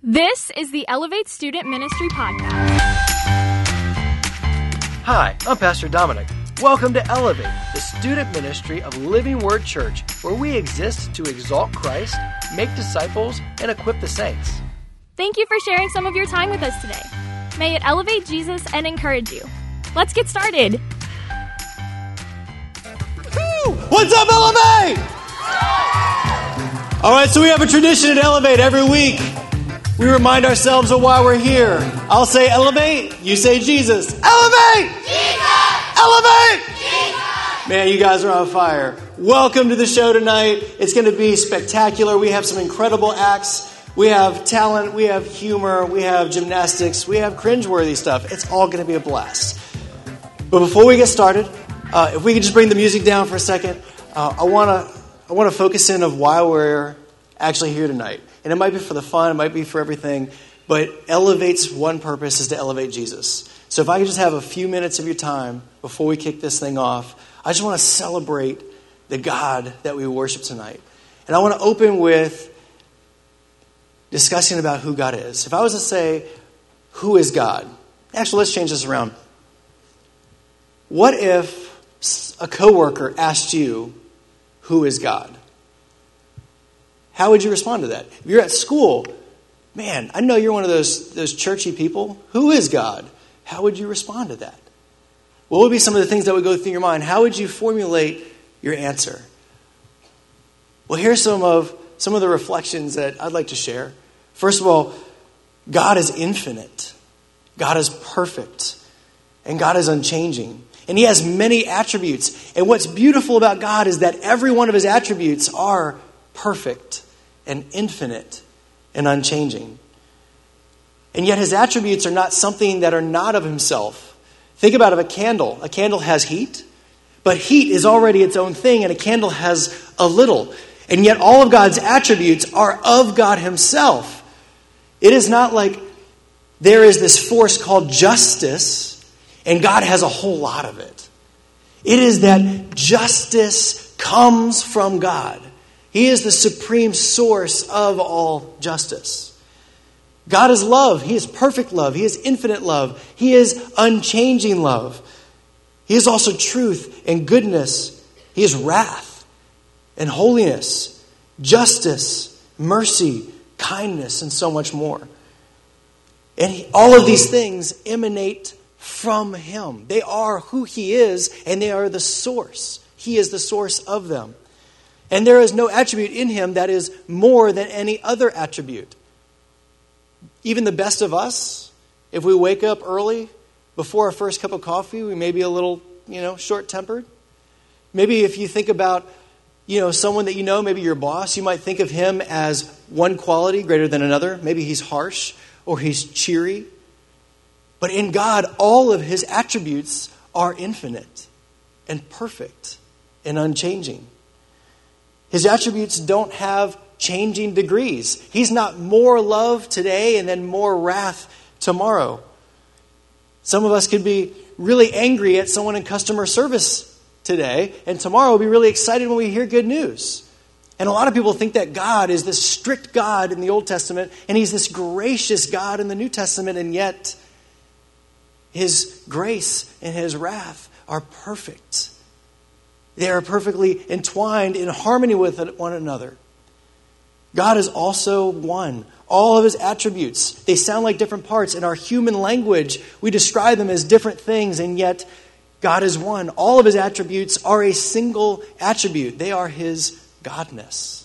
This is the Elevate Student Ministry Podcast. Hi, I'm Pastor Dominic. Welcome to Elevate, the student ministry of Living Word Church, where we exist to exalt Christ, make disciples, and equip the saints. Thank you for sharing some of your time with us today. May it elevate Jesus and encourage you. Let's get started. What's up, Elevate? All right, so we have a tradition at Elevate every week. We remind ourselves of why we're here. I'll say elevate, you say Jesus. Elevate! Jesus! Elevate! Jesus! Man, you guys are on fire. Welcome to the show tonight. It's going to be spectacular. We have some incredible acts. We have talent, we have humor, we have gymnastics, we have cringeworthy stuff. It's all going to be a blast. But before we get started, uh, if we could just bring the music down for a second, uh, I want to I want to focus in of why we're actually here tonight. And it might be for the fun, it might be for everything, but elevates one purpose is to elevate Jesus. So if I could just have a few minutes of your time before we kick this thing off, I just want to celebrate the God that we worship tonight. And I want to open with discussing about who God is. If I was to say, who is God? Actually, let's change this around. What if a coworker asked you, who is God? How would you respond to that? If you're at school, man, I know you're one of those, those churchy people. Who is God? How would you respond to that? What would be some of the things that would go through your mind? How would you formulate your answer? Well, here's some of some of the reflections that I'd like to share. First of all, God is infinite. God is perfect. And God is unchanging. And he has many attributes. And what's beautiful about God is that every one of his attributes are perfect and infinite and unchanging. And yet his attributes are not something that are not of himself. Think about it, a candle. A candle has heat, but heat is already its own thing, and a candle has a little. And yet all of God's attributes are of God himself. It is not like there is this force called justice and God has a whole lot of it. It is that justice comes from God. He is the supreme source of all justice. God is love. He is perfect love. He is infinite love. He is unchanging love. He is also truth and goodness. He is wrath and holiness, justice, mercy, kindness, and so much more. And he, all of these things emanate from Him. They are who He is, and they are the source. He is the source of them. And there is no attribute in Him that is more than any other attribute. Even the best of us, if we wake up early before our first cup of coffee, we may be a little, you know, short tempered. Maybe if you think about, you know, someone that you know, maybe your boss, you might think of him as one quality greater than another. Maybe he's harsh or he's cheery but in God, all of his attributes are infinite and perfect and unchanging. His attributes don't have changing degrees. He's not more love today and then more wrath tomorrow. Some of us could be really angry at someone in customer service today, and tomorrow we'll be really excited when we hear good news. And a lot of people think that God is this strict God in the Old Testament, and He's this gracious God in the New Testament, and yet his grace and His wrath are perfect. They are perfectly entwined in harmony with one another. God is also one. All of his attributes, they sound like different parts. In our human language, we describe them as different things, and yet God is one. All of his attributes are a single attribute, they are his godness.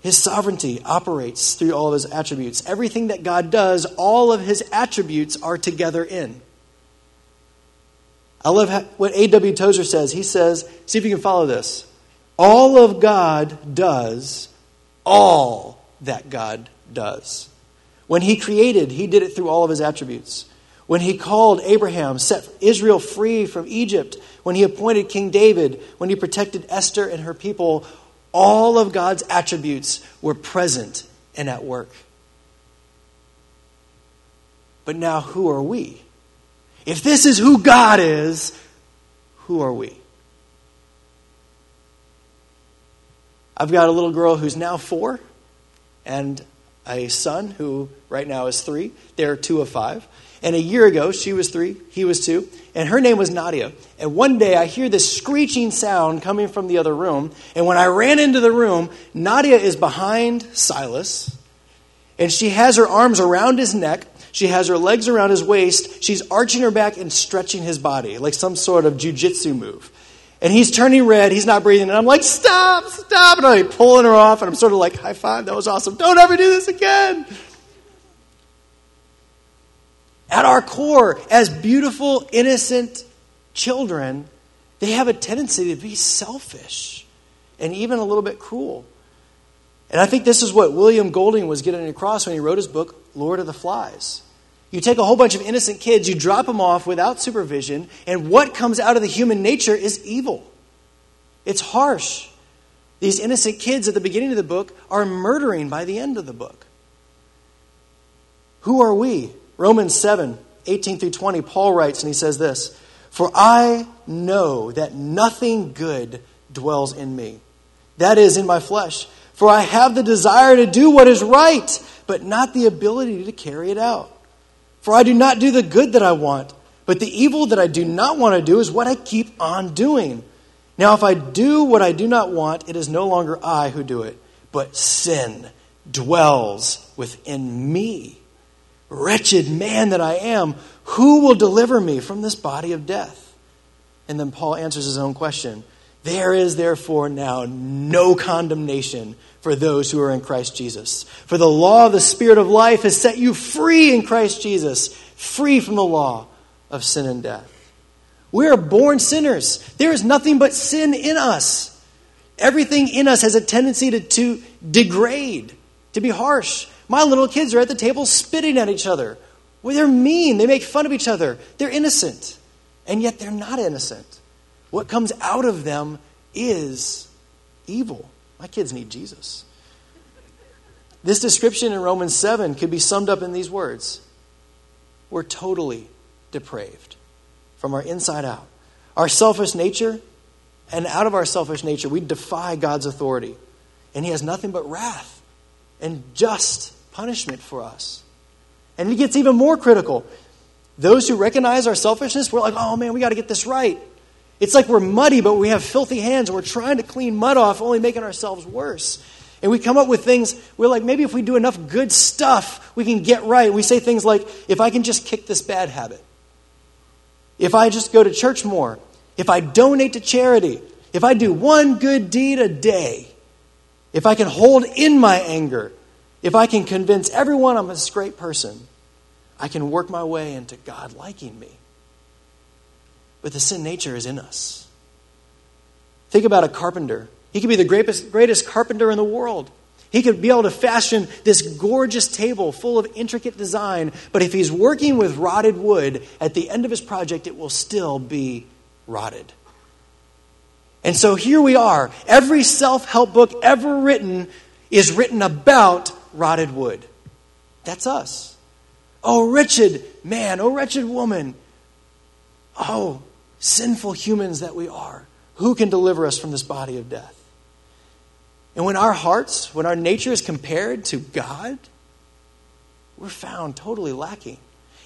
His sovereignty operates through all of his attributes. Everything that God does, all of his attributes are together in. I love what A.W. Tozer says. He says, see if you can follow this. All of God does all that God does. When he created, he did it through all of his attributes. When he called Abraham, set Israel free from Egypt, when he appointed King David, when he protected Esther and her people, all of God's attributes were present and at work. But now, who are we? If this is who God is, who are we? I've got a little girl who's now four, and a son who right now is three. They're two of five. And a year ago, she was three, he was two, and her name was Nadia. And one day I hear this screeching sound coming from the other room. And when I ran into the room, Nadia is behind Silas, and she has her arms around his neck. She has her legs around his waist. She's arching her back and stretching his body like some sort of jujitsu move. And he's turning red. He's not breathing. And I'm like, stop, stop. And I'm pulling her off. And I'm sort of like, high five. That was awesome. Don't ever do this again. At our core, as beautiful, innocent children, they have a tendency to be selfish and even a little bit cruel. And I think this is what William Golding was getting across when he wrote his book, Lord of the Flies. You take a whole bunch of innocent kids, you drop them off without supervision, and what comes out of the human nature is evil. It's harsh. These innocent kids at the beginning of the book are murdering by the end of the book. Who are we? Romans 7 18 through 20, Paul writes, and he says this For I know that nothing good dwells in me, that is, in my flesh. For I have the desire to do what is right, but not the ability to carry it out. For I do not do the good that I want, but the evil that I do not want to do is what I keep on doing. Now, if I do what I do not want, it is no longer I who do it, but sin dwells within me. Wretched man that I am, who will deliver me from this body of death? And then Paul answers his own question There is therefore now no condemnation for those who are in Christ Jesus. For the law of the Spirit of life has set you free in Christ Jesus, free from the law of sin and death. We are born sinners. There is nothing but sin in us. Everything in us has a tendency to, to degrade, to be harsh. My little kids are at the table spitting at each other. Well, they're mean. They make fun of each other. They're innocent. And yet they're not innocent. What comes out of them is evil. My kids need Jesus. This description in Romans 7 could be summed up in these words We're totally depraved from our inside out. Our selfish nature, and out of our selfish nature, we defy God's authority. And He has nothing but wrath and just punishment for us. And it gets even more critical. Those who recognize our selfishness, we're like, oh man, we got to get this right. It's like we're muddy, but we have filthy hands we're trying to clean mud off, only making ourselves worse. And we come up with things, we're like, maybe if we do enough good stuff, we can get right. We say things like, if I can just kick this bad habit, if I just go to church more, if I donate to charity, if I do one good deed a day, if I can hold in my anger, if I can convince everyone I'm a great person, I can work my way into God liking me. But the sin nature is in us. Think about a carpenter. He could be the greatest, greatest carpenter in the world. He could be able to fashion this gorgeous table full of intricate design, but if he's working with rotted wood, at the end of his project, it will still be rotted. And so here we are. Every self help book ever written is written about rotted wood. That's us. Oh, wretched man, oh, wretched woman. Oh, sinful humans that we are, who can deliver us from this body of death? And when our hearts, when our nature is compared to God, we're found totally lacking.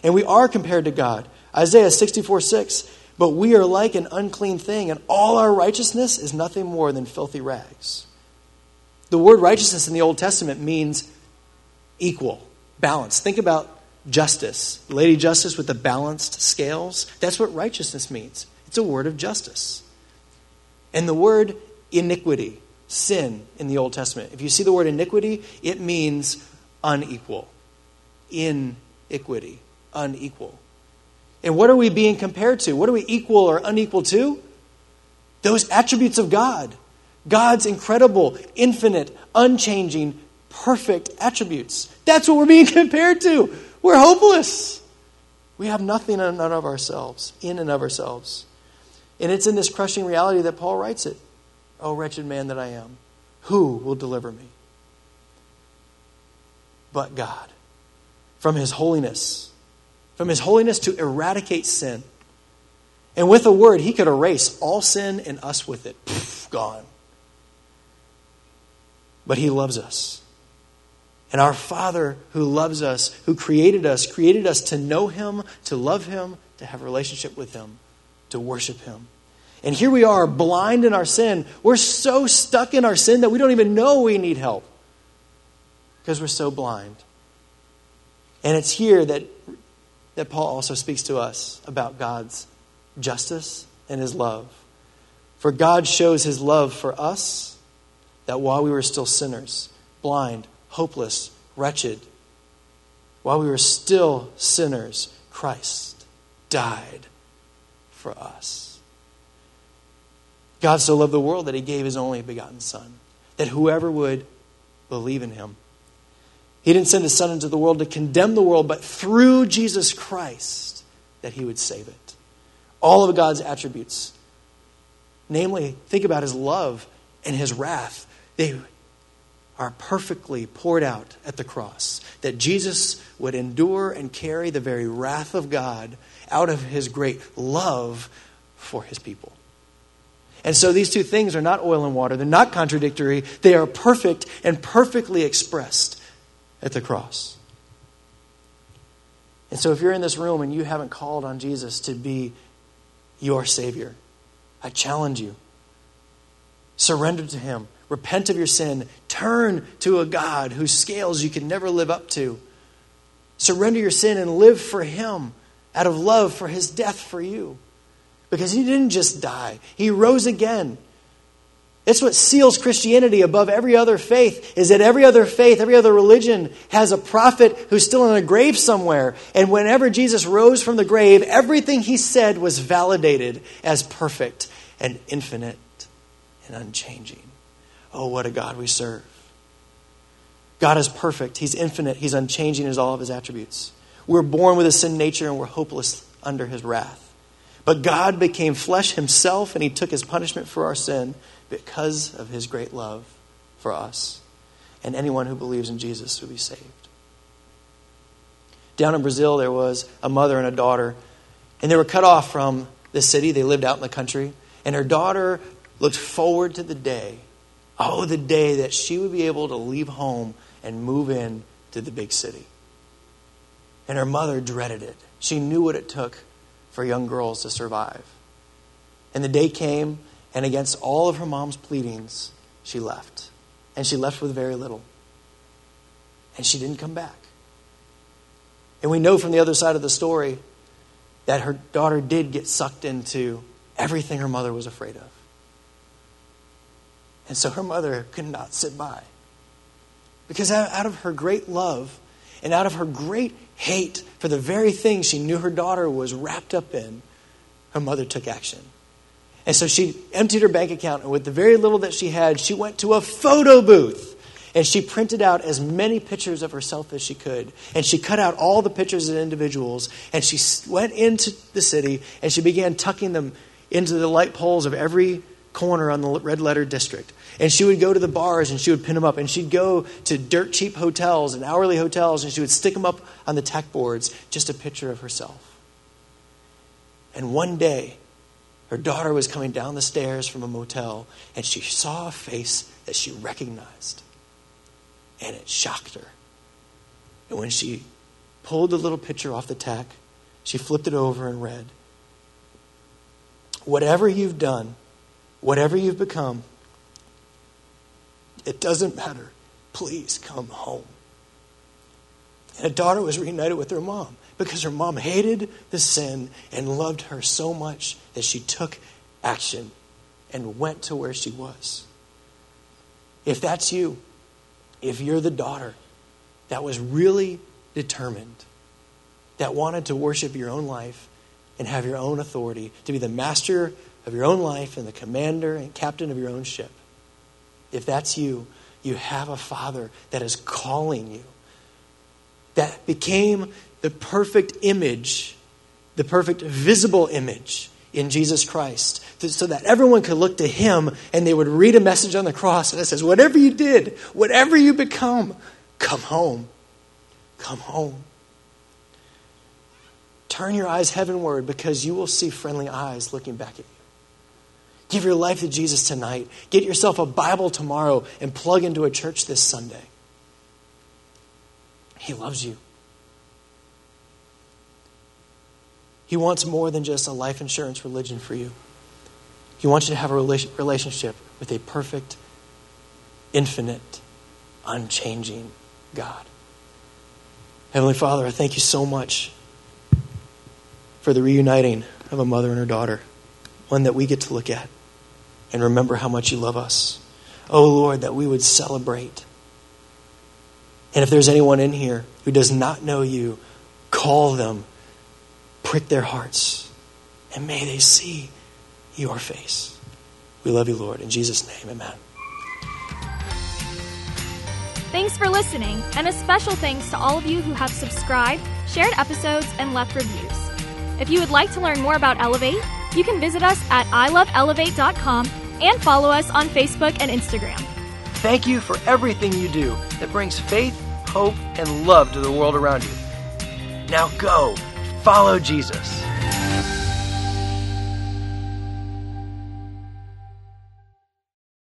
And we are compared to God. Isaiah 64 6. But we are like an unclean thing, and all our righteousness is nothing more than filthy rags. The word righteousness in the Old Testament means equal, balance. Think about justice. Lady Justice with the balanced scales. That's what righteousness means. It's a word of justice. And the word iniquity, sin in the Old Testament. If you see the word iniquity, it means unequal. Iniquity, unequal. And what are we being compared to? What are we equal or unequal to? Those attributes of God. God's incredible, infinite, unchanging, perfect attributes. That's what we're being compared to. We're hopeless. We have nothing in and of ourselves, in and of ourselves. And it's in this crushing reality that Paul writes it. Oh, wretched man that I am, who will deliver me? But God. From his holiness. From his holiness to eradicate sin. And with a word, he could erase all sin and us with it. Gone. But he loves us. And our Father who loves us, who created us, created us to know Him, to love Him, to have a relationship with Him, to worship Him. And here we are, blind in our sin. We're so stuck in our sin that we don't even know we need help because we're so blind. And it's here that, that Paul also speaks to us about God's justice and his love. For God shows his love for us that while we were still sinners, blind, hopeless, wretched, while we were still sinners, Christ died for us. God so loved the world that he gave his only begotten Son, that whoever would believe in him. He didn't send his Son into the world to condemn the world, but through Jesus Christ that he would save it. All of God's attributes Namely, think about his love and his wrath. They are perfectly poured out at the cross. That Jesus would endure and carry the very wrath of God out of his great love for his people. And so these two things are not oil and water. They're not contradictory. They are perfect and perfectly expressed at the cross. And so if you're in this room and you haven't called on Jesus to be your Savior, I challenge you. Surrender to Him. Repent of your sin. Turn to a God whose scales you can never live up to. Surrender your sin and live for Him out of love for His death for you. Because He didn't just die, He rose again. It's what seals Christianity above every other faith is that every other faith, every other religion has a prophet who's still in a grave somewhere. And whenever Jesus rose from the grave, everything he said was validated as perfect and infinite and unchanging. Oh, what a God we serve. God is perfect. He's infinite. He's unchanging as all of his attributes. We're born with a sin nature and we're hopeless under his wrath. But God became flesh himself and he took his punishment for our sin because of his great love for us. And anyone who believes in Jesus will be saved. Down in Brazil, there was a mother and a daughter, and they were cut off from the city. They lived out in the country. And her daughter looked forward to the day, oh, the day that she would be able to leave home and move in to the big city. And her mother dreaded it. She knew what it took for young girls to survive. And the day came, and against all of her mom's pleadings, she left. And she left with very little. And she didn't come back. And we know from the other side of the story that her daughter did get sucked into everything her mother was afraid of. And so her mother could not sit by. Because out of her great love and out of her great hate for the very thing she knew her daughter was wrapped up in, her mother took action. And so she emptied her bank account, and with the very little that she had, she went to a photo booth. And she printed out as many pictures of herself as she could. And she cut out all the pictures of individuals. And she went into the city and she began tucking them into the light poles of every corner on the red letter district. And she would go to the bars and she would pin them up. And she'd go to dirt cheap hotels and hourly hotels and she would stick them up on the tack boards, just a picture of herself. And one day, her daughter was coming down the stairs from a motel, and she saw a face that she recognized. And it shocked her. And when she pulled the little picture off the tack, she flipped it over and read Whatever you've done, whatever you've become, it doesn't matter. Please come home. And a daughter was reunited with her mom because her mom hated the sin and loved her so much that she took action and went to where she was. If that's you, if you're the daughter that was really determined, that wanted to worship your own life and have your own authority, to be the master of your own life and the commander and captain of your own ship, if that's you, you have a father that is calling you that became the perfect image, the perfect visible image in Jesus Christ, so that everyone could look to him and they would read a message on the cross and it says, Whatever you did, whatever you become, come home. Come home. Turn your eyes heavenward because you will see friendly eyes looking back at you. Give your life to Jesus tonight. Get yourself a Bible tomorrow and plug into a church this Sunday. He loves you. He wants more than just a life insurance religion for you. He wants you to have a relationship with a perfect, infinite, unchanging God. Heavenly Father, I thank you so much for the reuniting of a mother and her daughter, one that we get to look at and remember how much you love us. Oh Lord, that we would celebrate. And if there's anyone in here who does not know you, call them, prick their hearts, and may they see your face. We love you, Lord. In Jesus' name, amen. Thanks for listening, and a special thanks to all of you who have subscribed, shared episodes, and left reviews. If you would like to learn more about Elevate, you can visit us at iloveelevate.com and follow us on Facebook and Instagram. Thank you for everything you do that brings faith, hope, and love to the world around you. Now go, follow Jesus.